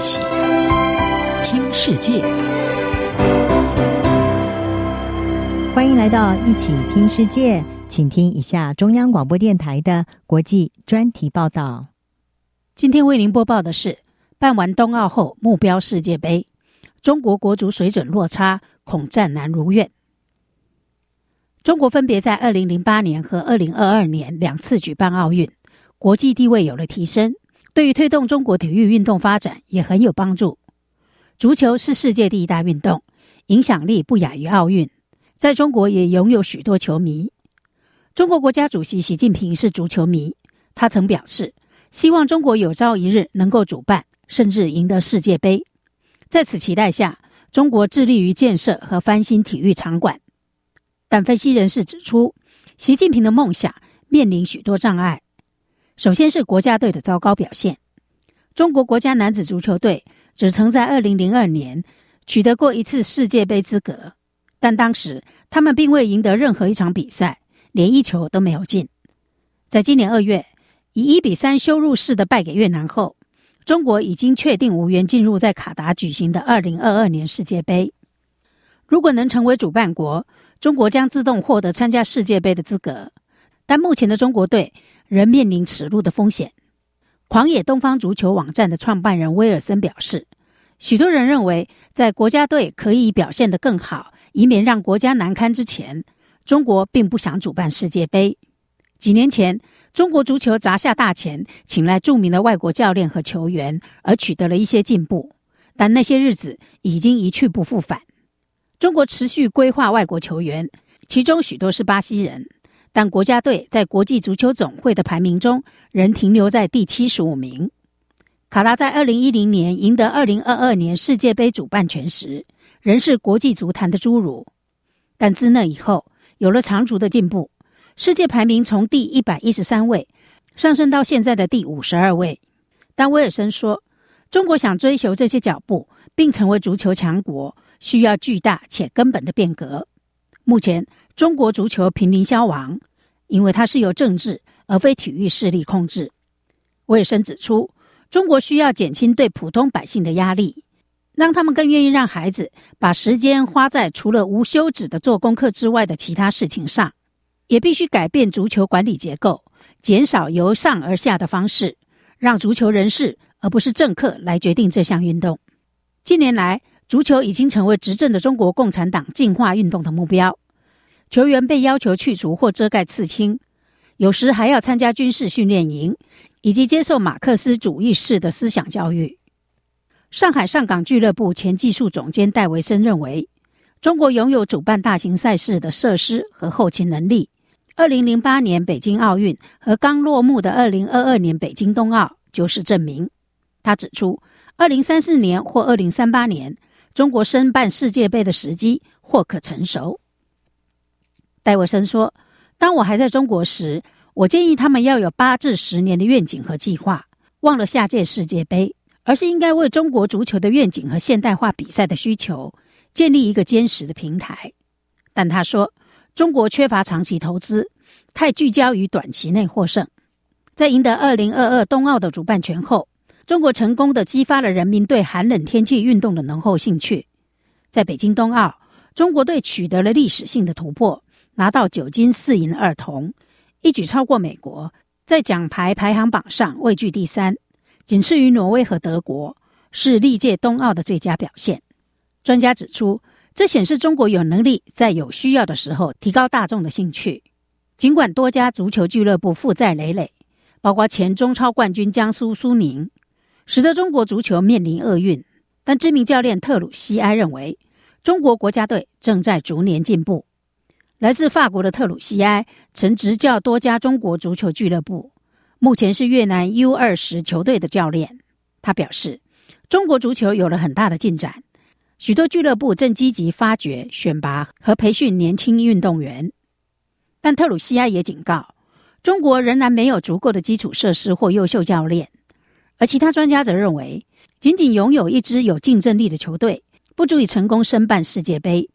起听世界，欢迎来到一起听世界，请听一下中央广播电台的国际专题报道。今天为您播报的是：办完冬奥后，目标世界杯，中国国足水准落差，恐战难如愿。中国分别在二零零八年和二零二二年两次举办奥运，国际地位有了提升。对于推动中国体育运动发展也很有帮助。足球是世界第一大运动，影响力不亚于奥运，在中国也拥有许多球迷。中国国家主席习近平是足球迷，他曾表示希望中国有朝一日能够主办，甚至赢得世界杯。在此期待下，中国致力于建设和翻新体育场馆。但分析人士指出，习近平的梦想面临许多障碍。首先是国家队的糟糕表现。中国国家男子足球队只曾在2002年取得过一次世界杯资格，但当时他们并未赢得任何一场比赛，连一球都没有进。在今年二月以一比三羞辱式的败给越南后，中国已经确定无缘进入在卡达举行的2022年世界杯。如果能成为主办国，中国将自动获得参加世界杯的资格。但目前的中国队，仍面临耻辱的风险。狂野东方足球网站的创办人威尔森表示：“许多人认为，在国家队可以表现得更好，以免让国家难堪之前，中国并不想主办世界杯。几年前，中国足球砸下大钱，请来著名的外国教练和球员，而取得了一些进步。但那些日子已经一去不复返。中国持续规划外国球员，其中许多是巴西人。”但国家队在国际足球总会的排名中仍停留在第七十五名。卡达在二零一零年赢得二零二二年世界杯主办权时，仍是国际足坛的侏儒。但自那以后，有了长足的进步，世界排名从第一百一十三位上升到现在的第五十二位。但威尔森说，中国想追求这些脚步，并成为足球强国，需要巨大且根本的变革。目前，中国足球濒临消亡，因为它是由政治而非体育势力控制。威尔森指出，中国需要减轻对普通百姓的压力，让他们更愿意让孩子把时间花在除了无休止的做功课之外的其他事情上，也必须改变足球管理结构，减少由上而下的方式，让足球人士而不是政客来决定这项运动。近年来，足球已经成为执政的中国共产党进化运动的目标。球员被要求去除或遮盖刺青，有时还要参加军事训练营，以及接受马克思主义式的思想教育。上海上港俱乐部前技术总监戴维森认为，中国拥有主办大型赛事的设施和后勤能力。二零零八年北京奥运和刚落幕的二零二二年北京冬奥就是证明。他指出，二零三四年或二零三八年，中国申办世界杯的时机或可成熟。戴维森说：“当我还在中国时，我建议他们要有八至十年的愿景和计划，忘了下届世界杯，而是应该为中国足球的愿景和现代化比赛的需求建立一个坚实的平台。”但他说：“中国缺乏长期投资，太聚焦于短期内获胜。在赢得二零二二冬奥的主办权后，中国成功地激发了人民对寒冷天气运动的浓厚兴趣。在北京冬奥，中国队取得了历史性的突破。”拿到九金四银二铜，一举超过美国，在奖牌排行榜上位居第三，仅次于挪威和德国，是历届冬奥的最佳表现。专家指出，这显示中国有能力在有需要的时候提高大众的兴趣。尽管多家足球俱乐部负债累累，包括前中超冠军江苏苏宁，使得中国足球面临厄运，但知名教练特鲁西埃认为，中国国家队正在逐年进步。来自法国的特鲁西埃曾执教多家中国足球俱乐部，目前是越南 U 二十球队的教练。他表示，中国足球有了很大的进展，许多俱乐部正积极发掘、选拔和培训年轻运动员。但特鲁西埃也警告，中国仍然没有足够的基础设施或优秀教练。而其他专家则认为，仅仅拥有一支有竞争力的球队，不足以成功申办世界杯。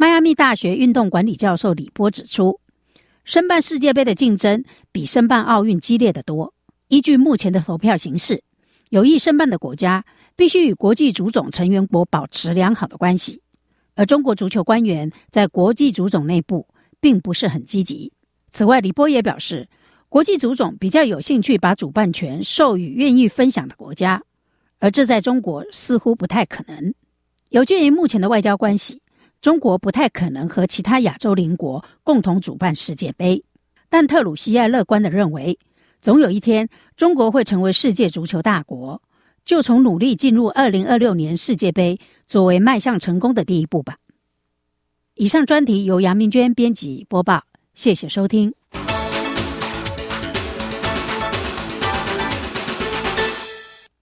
迈阿密大学运动管理教授李波指出，申办世界杯的竞争比申办奥运激烈得多。依据目前的投票形势，有意申办的国家必须与国际足总成员国保持良好的关系，而中国足球官员在国际足总内部并不是很积极。此外，李波也表示，国际足总比较有兴趣把主办权授予愿意分享的国家，而这在中国似乎不太可能。有鉴于目前的外交关系，中国不太可能和其他亚洲邻国共同主办世界杯。但特鲁西亚乐观的认为，总有一天中国会成为世界足球大国，就从努力进入二零二六年世界杯作为迈向成功的第一步吧。以上专题由杨明娟编辑播报，谢谢收听。